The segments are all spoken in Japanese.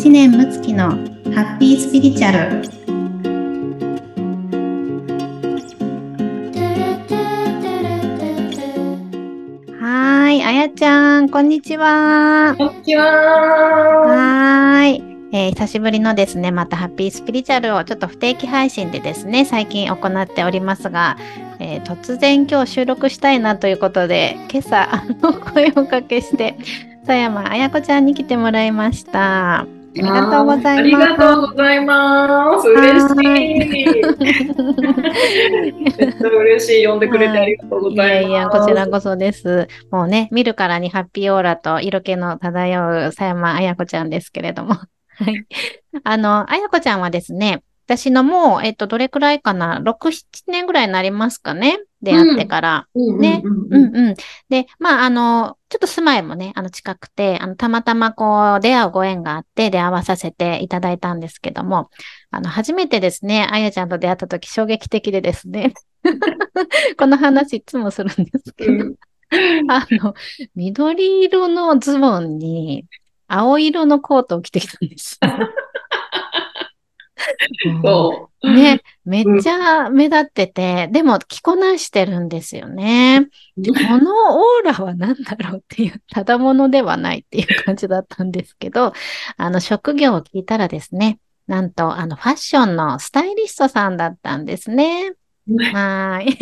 知念睦月のハッピースピリチュアル。はいあやちゃんこんにちは。こんにちは。はい。えー、久しぶりのですね、またハッピースピリチュアルをちょっと不定期配信でですね、最近行っておりますが、えー、突然今日収録したいなということで、今朝、あの、声をかけして、佐山彩子ちゃんに来てもらいました。ありがとうございます。ありがとうございます。嬉しい。めっちゃ嬉しい。呼んでくれてありがとうございます。いやいや、こちらこそです。もうね、見るからにハッピーオーラと色気の漂う佐山彩子ちゃんですけれども。はい。あの、彩子ちゃんはですね、私のもう、えっと、どれくらいかな ?6、7年ぐらいになりますかね出会ってから。うん、ね。うんうん。で、まあ、あの、ちょっと住まいもね、あの、近くて、あの、たまたまこう、出会うご縁があって出会わさせていただいたんですけども、あの、初めてですね、あやちゃんと出会った時衝撃的でですね、この話いつもするんですけど、うん、あの、緑色のズボンに、青色のコートを着てきたんです。そう。ね、めっちゃ目立ってて、うん、でも着こなしてるんですよね。このオーラは何だろうっていう、ただものではないっていう感じだったんですけど、あの、職業を聞いたらですね、なんと、あの、ファッションのスタイリストさんだったんですね。はい。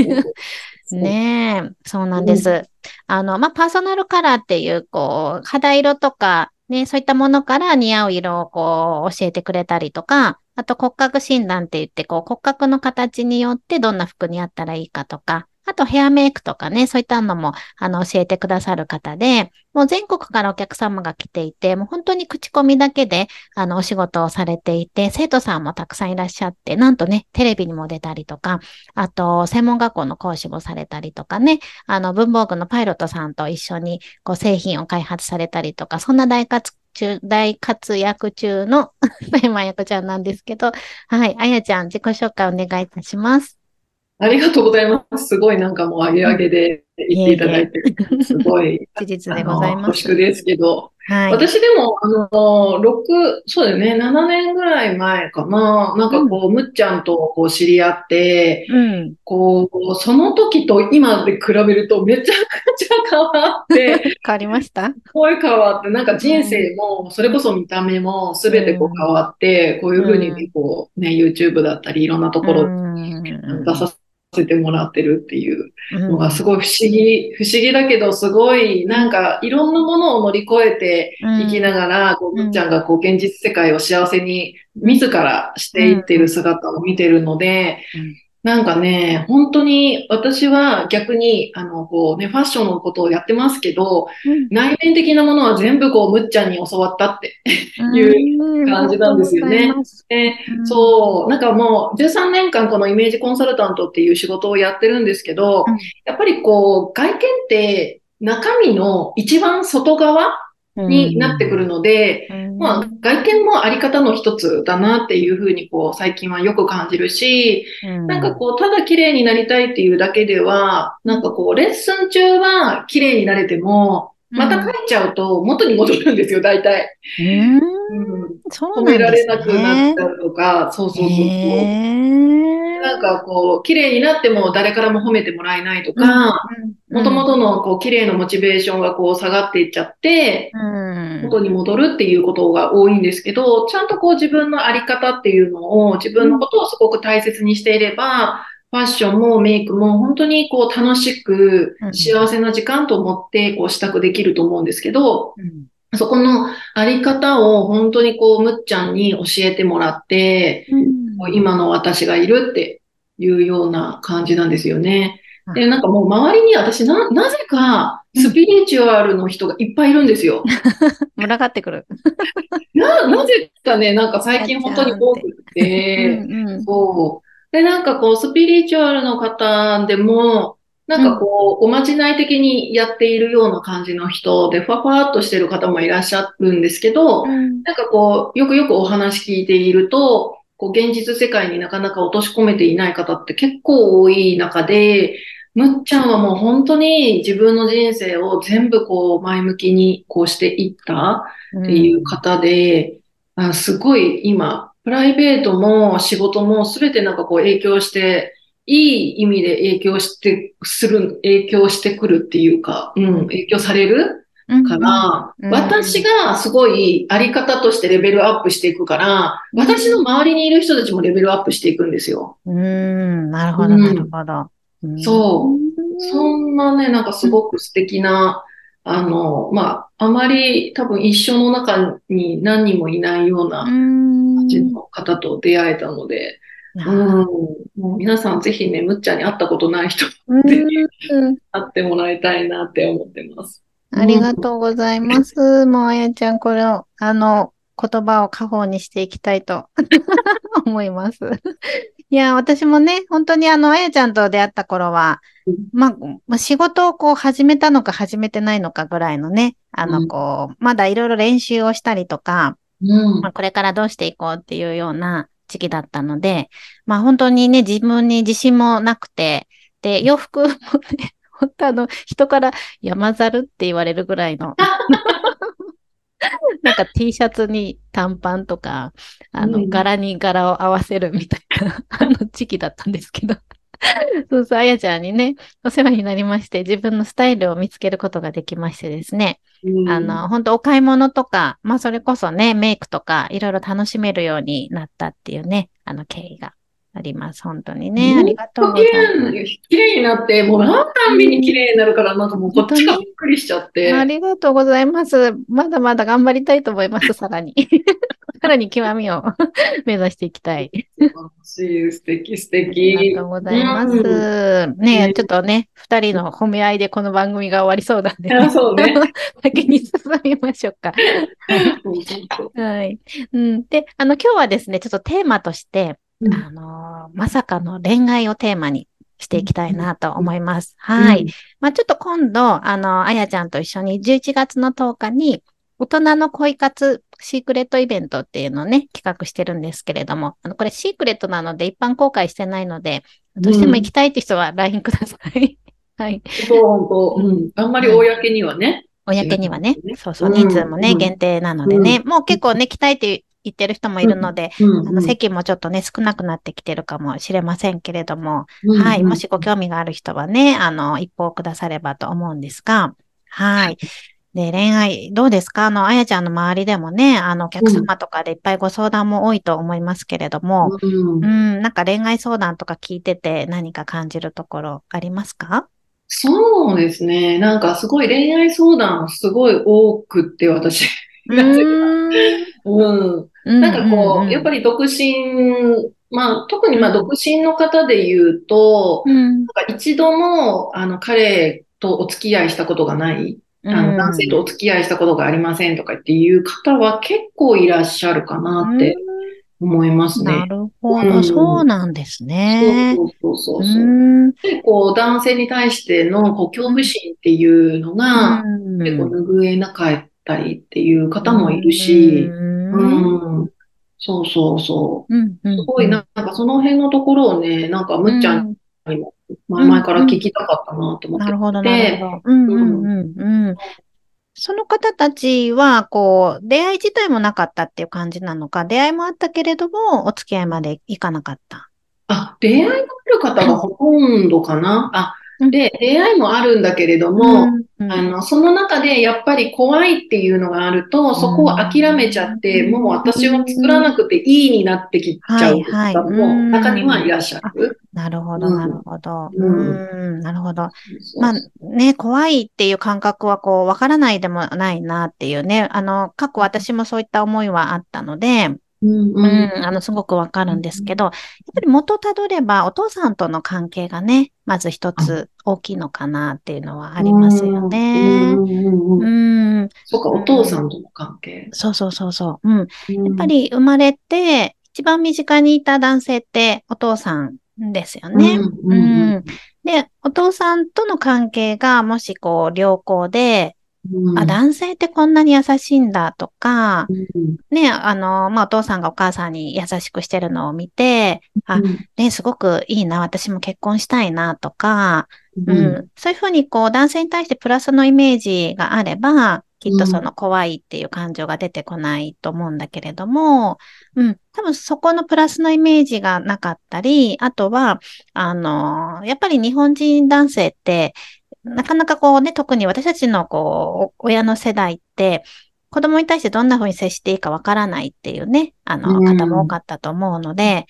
ねえ、そうなんです。うん、あの、まあ、パーソナルカラーっていう、こう、肌色とか、ね、そういったものから似合う色をこう教えてくれたりとか、あと骨格診断って言って、こう骨格の形によってどんな服にあったらいいかとか、あとヘアメイクとかね、そういったのも、あの、教えてくださる方で、もう全国からお客様が来ていて、もう本当に口コミだけで、あの、お仕事をされていて、生徒さんもたくさんいらっしゃって、なんとね、テレビにも出たりとか、あと、専門学校の講師もされたりとかね、あの、文房具のパイロットさんと一緒に、こう、製品を開発されたりとか、そんな大活中、大活躍中のテーマ役ちゃんなんですけど、はい、あやちゃん、自己紹介お願いいたします。ありがとうございます。すごいなんかもう上げ上げで言っていただいて、すごい。事実でございます。恐縮ですけど、はい、私でも、あの、6、そうだよね、7年ぐらい前かな、なんかこう、うん、むっちゃんとこう知り合って、うん、こう、その時と今で比べるとめちゃくちゃ変わって、変わりました？すごい変わって、なんか人生も、それこそ見た目も全てこう変わって、こういうふうにこう、ね、YouTube だったり、いろんなところ出させせてもらってるっていうのがすごい不思議、不思議だけどすごいなんかいろんなものを乗り越えていきながら、こう、むっちゃんがこう現実世界を幸せに自らしていってる姿を見てるので、なんかね、本当に私は逆に、あの、こうね、ファッションのことをやってますけど、うん、内面的なものは全部こう、むっちゃんに教わったっていう感じなんですよね。でそう、なんかもう13年間このイメージコンサルタントっていう仕事をやってるんですけど、うん、やっぱりこう、外見って中身の一番外側になってくるので、うん、まあ、外見もあり方の一つだなっていうふうに、こう、最近はよく感じるし、うん、なんかこう、ただ綺麗になりたいっていうだけでは、なんかこう、レッスン中は綺麗になれても、また帰っちゃうと元に戻るんですよ、大体。うん、褒められなくなったとか、そうそうそうそう。なんかこう、綺麗になっても誰からも褒めてもらえないとか、もともとのこう、綺麗なモチベーションがこう、下がっていっちゃって、元に戻るっていうことが多いんですけど、ちゃんとこう、自分のあり方っていうのを、自分のことをすごく大切にしていれば、ファッションもメイクも本当にこう楽しく幸せな時間と思ってこう支度できると思うんですけど、そこのあり方を本当にこうむっちゃんに教えてもらって、今の私がいるっていうような感じなんですよね。で、なんかもう周りに私な、なぜかスピリチュアルの人がいっぱいいるんですよ。群がってくる。な、なぜかね、なんか最近本当に多くて、うんうん、そう。で、なんかこう、スピリチュアルの方でも、なんかこう、おまじない的にやっているような感じの人で、ふわふわっとしてる方もいらっしゃるんですけど、うん、なんかこう、よくよくお話聞いていると、こう現実世界になかなか落とし込めていない方って結構多い中で、むっちゃんはもう本当に自分の人生を全部こう前向きにこうしていったっていう方で、あすごい今、プライベートも仕事もすべてなんかこう影響して、いい意味で影響して、する、影響してくるっていうか、うん、影響されるうんから、うん私がすごいあり方としてレベルアップしていくから、うん私の周りにいる人たちもレベルアップしていくんですよ。うーん、なるほど、うん。なるほど。うん。そう。そんなね、なんかすごく素敵な、あの、まあ、あまり多分一生の中に何人もいないようなうーん感じの方と出会えたので、うん、もう皆さんぜひね、むっちゃんに会ったことない人、うんぜひ会ってもらいたいなって思ってます。ありがとうございます。もう、あやちゃん、これを、あの、言葉を家宝にしていきたいと 思います。いや、私もね、本当にあの、あやちゃんと出会った頃はうん、まあ、まあ、仕事をこう始めたのか始めてないのかぐらいのね、あの、うんこう、まだいろいろ練習をしたりとか、うん。まあ、これからどうしていこうっていうような時期だったので、まあ本当にね、自分に自信もなくて、で、洋服もね、本当あの、人から山猿って言われるぐらいの、なんか T シャツに短パンとか、あの、うん。柄に柄を合わせるみたいな、あの時期だったんですけど。そうそう、あやちゃんにね、お世話になりまして、自分のスタイルを見つけることができましてですね。うんあの、本当お買い物とか、まあそれこそね、メイクとか、いろいろ楽しめるようになったっていうね、あの経緯があります。本当にね、ありがとうござ綺います。綺麗になって、もう会うたんびに綺麗になるから、なんかもうこっちがびっくりしちゃって。ありがとうございます。まだまだ頑張りたいと思います、さらに。さらに極みを 目指していきたい。素晴らしい、素敵、素あり敵。がとうございます。うんねねちょっとね、二人の褒め合いでこの番組が終わりそうなんで、あそうね。先に進みましょうか。はい。うん。で、あの、今日はですね、ちょっとテーマとして、うんあのーまさかの恋愛をテーマにしていきたいなと思います。はい。。まあ、ちょっと今度、あの、あやちゃんと一緒に11月の10日に、大人の恋活シークレットイベントっていうのをね、企画してるんですけれども、あの、これシークレットなので一般公開してないので、どうしても行きたいって人は LINE ください。はい。そう、うん。あんまり公にはね。公にはね。ね、そうそう、うん人数もね、うん。限定なのでね、もう結構ね、来たいって言ってる人もいるので、席もちょっとね、少なくなってきてるかもしれませんけれども、うん。はい。もしご興味がある人はね、あの、一報くださればと思うんですが、はい。で、恋愛、どうですか？あの、あやちゃんの周りでもね、あの、お客様とかでいっぱいご相談も多いと思いますけれども、うん。うん、なんか恋愛相談とか聞いてて何か感じるところありますか？そうですね。なんかすごい恋愛相談すごい多くって、私。うー ん。うん。なんかこう、やっぱり、り独身、まあ特にまあ独身の方で言うと、うん。なんか一度も、あの、彼とお付き合いしたことがない、あの、男性とお付き合いしたことがありませんとかっていう方は結構いらっしゃるかなって思いますなね。るほど、うんそうなんですね。そうそうそううそう。ん。で、こう、男性に対しての、こう、恐怖心っていうのが、うん結構拭えなかったりっていう方もいるし、うんうん。そうそうそう。すごいな、なんかその辺のところをね、なんかむっちゃん前々から聞きたかったなと思ってなるほど、てなるほど。うんうんうんうん。その方たちは、こう、出会い自体もなかったっていう感じなのか、出会いもあったけれども、お付き合いまでいかなかった？あ、出会いのある方がほとんどかな。あ、うんで、出会いもあるんだけれども、うん。うん。あの、その中でやっぱり怖いっていうのがあると、そこを諦めちゃって、うん。もう私は作らなくていいになってきちゃう方もうん。中にはいらっしゃる。なるほど、うん。なるほど。ううん。ん、なるほど。まあね、怖いっていう感覚はこう、わからないでもないなっていうね。あの、過去私もそういった思いはあったので、うんう、うんんあの、すごくわかるんですけど、やっぱり元たどればお父さんとの関係がね、まず一つ大きいのかなっていうのはありますよね。うんそっか、お父さんとの関係。そうそうそうそう。うん。ややっぱ、り生まれて、一番身近にいた男性ってお父さんですよね。うんううんんで、お父さんとの関係がもしこう良好で、うん。あ、男性ってこんなに優しいんだとか、うん。ね、あの、まあ、お父さんがお母さんに優しくしてるのを見て、あうん。ね、すごくいいな、私も結婚したいなとか、ううん。ん、そういうふうにこう男性に対してプラスのイメージがあれば、きっとその怖いっていう感情が出てこないと思うんだけれども、うん、多分そこのプラスのイメージがなかったり、あとは、あの、やっぱり日本人男性って、なかなかこうね、特に私たちのこう、親の世代って、子供に対してどんな風に接していいかわからないっていうね、あの、方も多かったと思うので、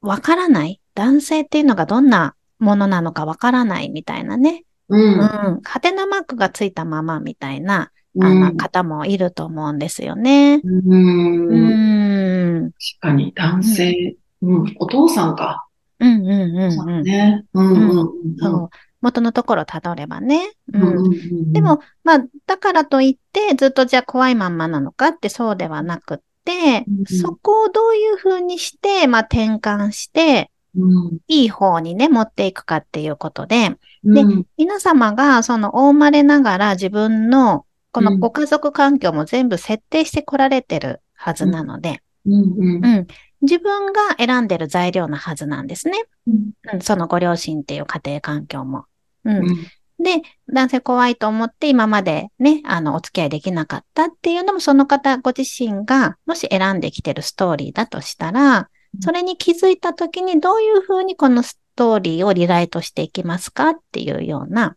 わからない男性っていうのがどんなものなのかわからないみたいなね。うん。うん。はてなマークがついたままみたいな、あの、方もいると思うんですよね。うん。うん。確かに、男性、うん、お父さんか。うんうんうんうん。ね。うんうんうん。そう。元のところたどればね。うん。でも、まあ、だからといって、ずっとじゃあ怖いまんまなのかってそうではなくって、そこをどういうふうにして、まあ、転換して、うん、いい方にね、持っていくかっていうことで、で、皆様がその大生まれながら自分のこのご家族環境も全部設定してこられてるはずなので、うん。自分が選んでる材料なはずなんですね。うん、そのご両親っていう家庭環境も。うん、で、男性怖いと思って今までね、あの、お付き合いできなかったっていうのもその方ご自身がもし選んできてるストーリーだとしたら、それに気づいた時にどういうふうにこのストーリーをリライトしていきますかっていうような、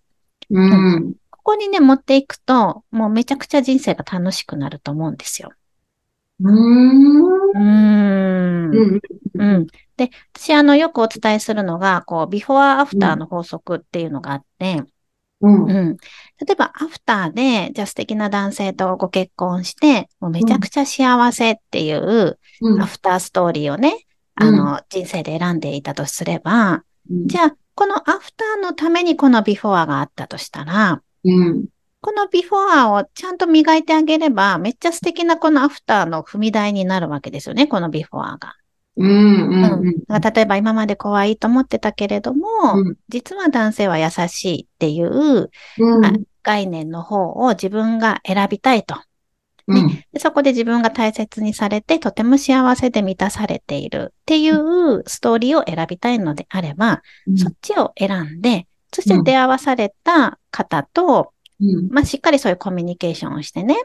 うん、ここにね、持っていくと、もうめちゃくちゃ人生が楽しくなると思うんですよ。うん。うん。で、私、あの、よくお伝えするのが、こう、ビフォーアフターの法則っていうのがあって、うん。うん。例えば、アフターで、じゃあ素敵な男性とご結婚して、もうめちゃくちゃ幸せっていう、アフターストーリーをね、うん、あの、人生で選んでいたとすれば、うん、じゃあ、このアフターのためにこのビフォアがあったとしたら、うん、このビフォアをちゃんと磨いてあげれば、めっちゃ素敵なこのアフターの踏み台になるわけですよね、このビフォアが。うんうんうん、例えば今まで怖いと思ってたけれども、うん、実は男性は優しいっていう、うん、概念の方を自分が選びたいと。ね、でそこで自分が大切にされて、とても幸せで満たされているっていうストーリーを選びたいのであれば、そっちを選んで、そして出会わされた方と、まあ、しっかりそういうコミュニケーションをしてね。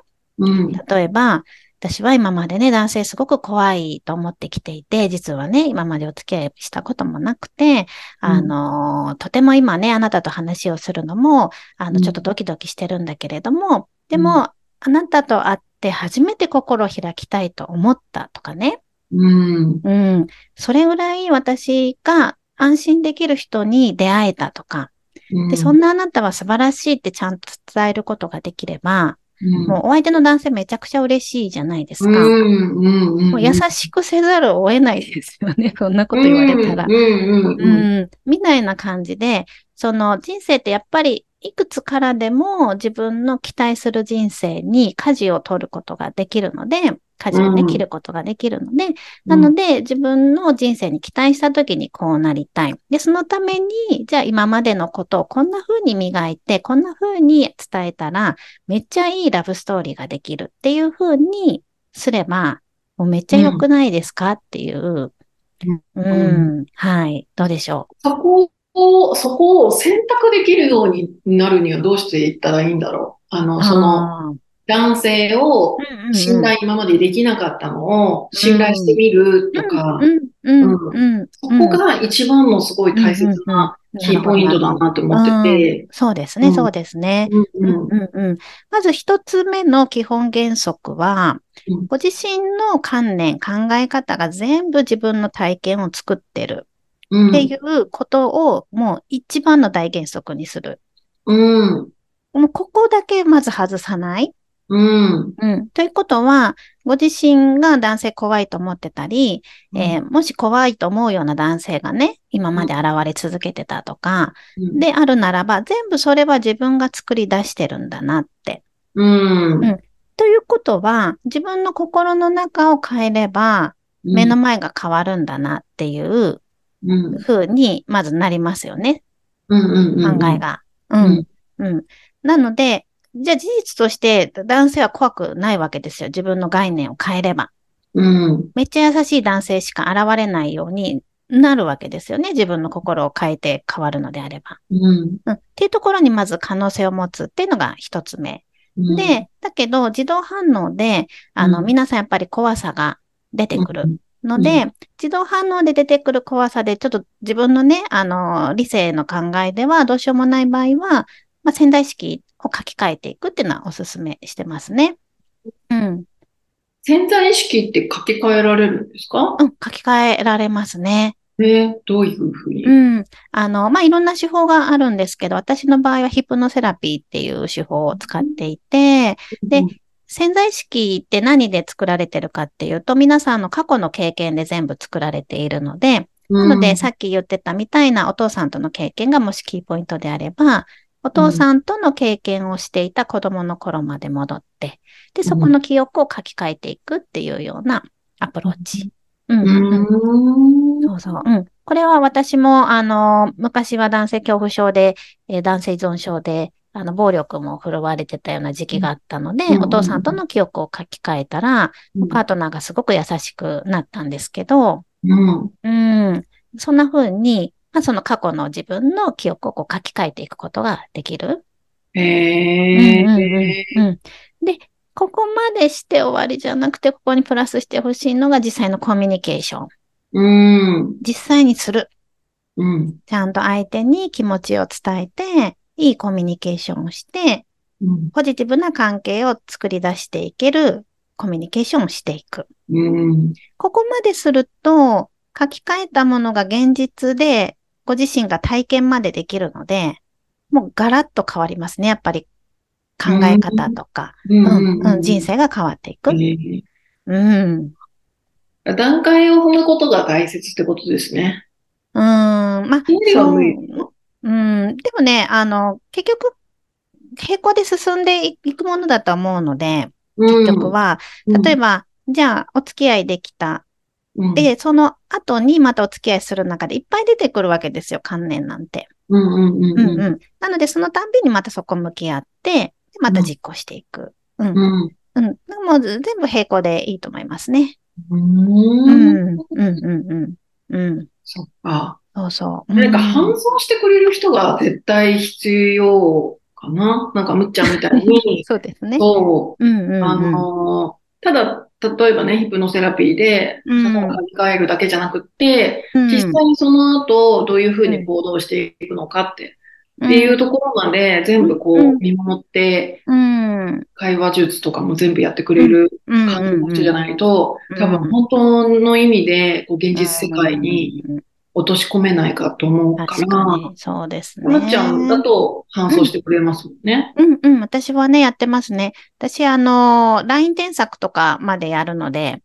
例えば、私は今までね、男性すごく怖いと思ってきていて、実はね、今までお付き合いしたこともなくて、あの、とても今ね、あなたと話をするのも、あの、ちょっとドキドキしてるんだけれども、でも、あなたと会って初めて心を開きたいと思ったとかね。うん。うん。それぐらい私が安心できる人に出会えたとか、で、そんなあなたは素晴らしいってちゃんと伝えることができれば、うん、もうお相手の男性めちゃくちゃ嬉しいじゃないですか。もう優しくせざるを得ないですよね。そんなこと言われたら。みたいな感じで、その人生ってやっぱりいくつからでも自分の期待する人生に舵を取ることができるので、舵をね、切ることができるので、なので自分の人生に期待した時にこうなりたい。で、そのために、じゃあ今までのことをこんな風に磨いて、こんな風に伝えたら、めっちゃいいラブストーリーができるっていう風にすれば、もうめっちゃ良くないですかっていう、うん、うん、はい。どうでしょう？そこを、そこを選択できるようになるにはどうしていったらいいんだろう？あの、その、男性を信頼今までできなかったのを信頼してみるとか、そこが一番のすごい大切なキーポイントだなと思ってて。そうですね、そうですね。まず一つ目の基本原則は、ご自身の観念、考え方が全部自分の体験を作ってる。っていうことをもう一番の大原則にする。うん。もうここだけまず外さない。うん。うん。ということは、ご自身が男性怖いと思ってたり、うん、えー、もし怖いと思うような男性がね、今まで現れ続けてたとか、うん、であるならば、全部それは自分が作り出してるんだなって。うん。うん。ということは、自分の心の中を変えれば、目の前が変わるんだなっていうふうに、まずなりますよね。うんうんうん、考えが。うん。うん。なので、じゃあ事実として男性は怖くないわけですよ。自分の概念を変えれば。うん。めっちゃ優しい男性しか現れないようになるわけですよね。自分の心を変えて変わるのであれば。うん。うん。っていうところにまず可能性を持つっていうのが一つ目。うん、で、だけど自動反応で、あの、うん皆さんやっぱり怖さが出てくるうんので、う自動反応で出てくる怖さで、ちょっと自分のね、あの、理性の考えではどうしようもない場合は、まあ、潜在意識を書き換えていくっていうのはお勧めしてますね。うん。潜在意識って書き換えられるんですか？うん、書き換えられますね。えーどういうふうに？うん。あの、まあ、いろんな手法があるんですけど、私の場合はヒプノセラピーっていう手法を使っていて、でうん潜在意識って何で作られてるかっていうと、皆さんの過去の経験で全部作られているので、なので、さっき言ってたみたいなお父さんとの経験がもしキーポイントであれば、お父さんとの経験をしていた子供の頃まで戻って、で、そこの記憶を書き換えていくっていうようなアプローチ。うん。そうそう。うん。これは私も、あの、昔は男性恐怖症で、えー男性依存症で、あの、暴力も振るわれてたような時期があったので、うんお父さんとの記憶を書き換えたら、パートナーがすごく優しくなったんですけど、うん。うん。そんな風に、まあ、その過去の自分の記憶をこう書き換えていくことができる。へうんうんえ。うんうん。で、ここまでして終わりじゃなくて、ここにプラスしてほしいのが実際のコミュニケーション。うん。実際にする。うん。ちゃんと相手に気持ちを伝えて、いいコミュニケーションをして、うん。ポジティブな関係を作り出していけるコミュニケーションをしていく。うん。ここまですると、書き換えたものが現実で、ご自身が体験までできるので、もうガラッと変わりますね。やっぱり考え方とか、ううん。うん、人生が変わっていく。へえ。うん。段階を踏むことが大切ってことですね。うん、まあ、そううん、でもね、あの、結局、並行で進んでいくものだと思うので、結局は、例えば、じゃあ、お付き合いできた。うん、で、その後にまたお付き合いする中でいっぱい出てくるわけですよ、観念なんて。うんうんうんうんうん。うん。なので、そのたんびにまたそこ向き合って、でまた実行していく。うん。うん。うん。もう全部並行でいいと思いますね。う。うんん。うん。うん。うん。うん。そっか。そうそう。なんかうん搬送してくれる人が絶対必要かな。なんかむっちゃんみたいに、そうですね。そう、うんうんうん。あのーただ、例えばね、ヒプノセラピーで、そうん。の書き換えるだけじゃなくって、うん。実際にその後、どういうふうに行動していくのかって、っていうところまで全部こうん。う見守って、うん。会話術とかも全部やってくれるうん。感じの人じゃないと、うん。多分本当の意味でこう現実世界にうん。落とし込めないかと思うか確ら、かに、そうですね。むっちゃんだと搬送してくれますもんね。うんうん、私はね、やってますね。私、あの、LINE 添削とかまでやるので、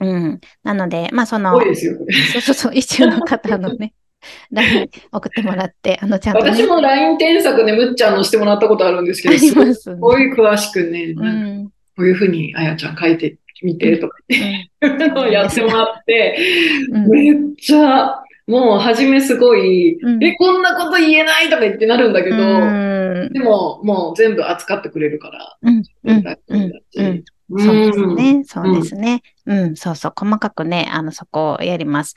うん。なので、まあ、その多い、ですよ、これ。そうそうそう、一中の方のね、LINE 送ってもらって、あの、ちゃんと、ね。私も LINE 添削でむっちゃんのしてもらったことあるんですけあど、すね。すごい詳しくね、うなん。こういうふうにあやちゃん書いてみてとかうんいうのを やってもらって、うんめっちゃ、もう初めすごい、うんえ、こんなこと言えないとか言ってなるんだけど、うんでももう全部扱ってくれるから、うん。そうですんね。そうですね。うん、そうそう。細かくね、あの、そこをやります。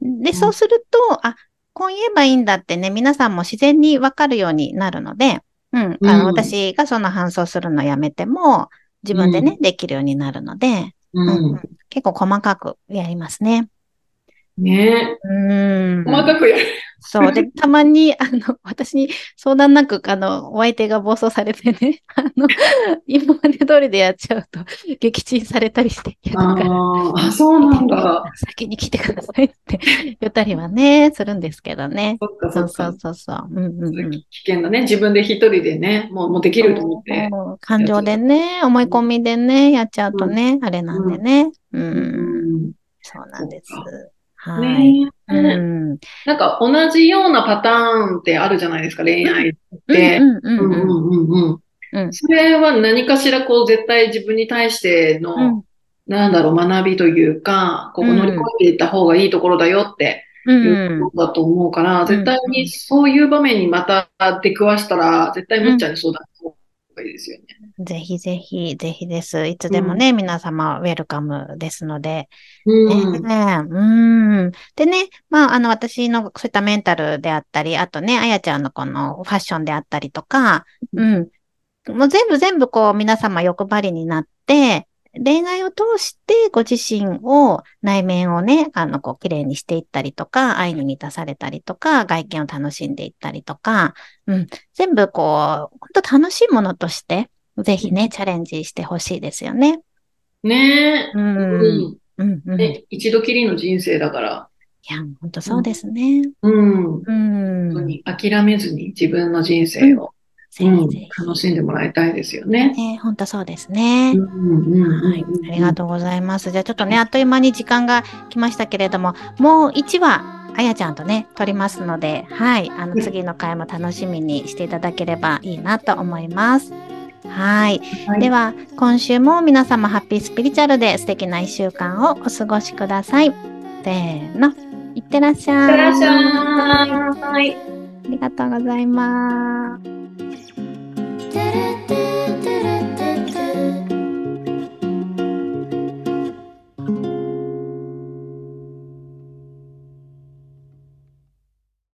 で、んそうすると、あ、こう言えばいいんだってね、皆さんも自然にわかるようになるので、うん、あうんの、私がその搬送するのやめても、自分でね、できるようになるので、うんうん結構細かくやりますね。ねうん。細かくやる。そう。で、たまに、あの、私に相談なく、あの、お相手が暴走されてね、あの、今まで通りでやっちゃうと、撃沈されたりして、あーあ、そうなんだ。先に来てくださいって言ったりはね、するんですけどね。そっかそそうっかそう。そうそう。うんうんうん。危険だね。自分で一人でね、もうもうできると思って。感情でね、思い込みでね、やっちゃうとね、あれなんでね。うん。うんそうなんです。はい。ねうん。なんか同じようなパターンってあるじゃないですか、恋愛って。うんうんうんうん。うんうんうんうん。うんそれは何かしらこう絶対自分に対しての、うんなんだろう、学びというか、ここ乗り越えていった方がいいところだよってう。いうんことだと思うから、絶対にそういう場面にまた出くわしたら、絶対むっちゃんに相談がいいですよね。ぜひぜひ、ぜひです。いつでもね、皆様ウェルカムですので。うん。ねえうん。でね、まあ、あの、私のそういったメンタルであったり、あとね、あやちゃんのこのファッションであったりとか、うん。もう全部全部こう皆様欲張りになって、恋愛を通してご自身を、内面をね、あの、こう、綺麗にしていったりとか、愛に満たされたりとか、外見を楽しんでいったりとか、うん、全部こう、本当楽しいものとして、ぜひね、チャレンジしてほしいですよね。ねえ。う。うんん。うん、うん。いね、一度きりの人生だから、や、本当そうですね。うん。うん。本当に諦めずに自分の人生を、うんぜひぜひ。楽しんでもらいたいですよね。ね、本当そうですね。はい。ありがとうございます。じゃあちょっとね、あっという間に時間が来ましたけれども、もう1話、あやちゃんとね、撮りますので、はい。あの、うん次の回も楽しみにしていただければいいなと思います。はい。はいでは、今週も皆様ハッピースピリチュアルで素敵な1週間をお過ごしください。せーの。いってらっしゃい。いってらっしゃい。ありがとうございます。「do, do, do, do.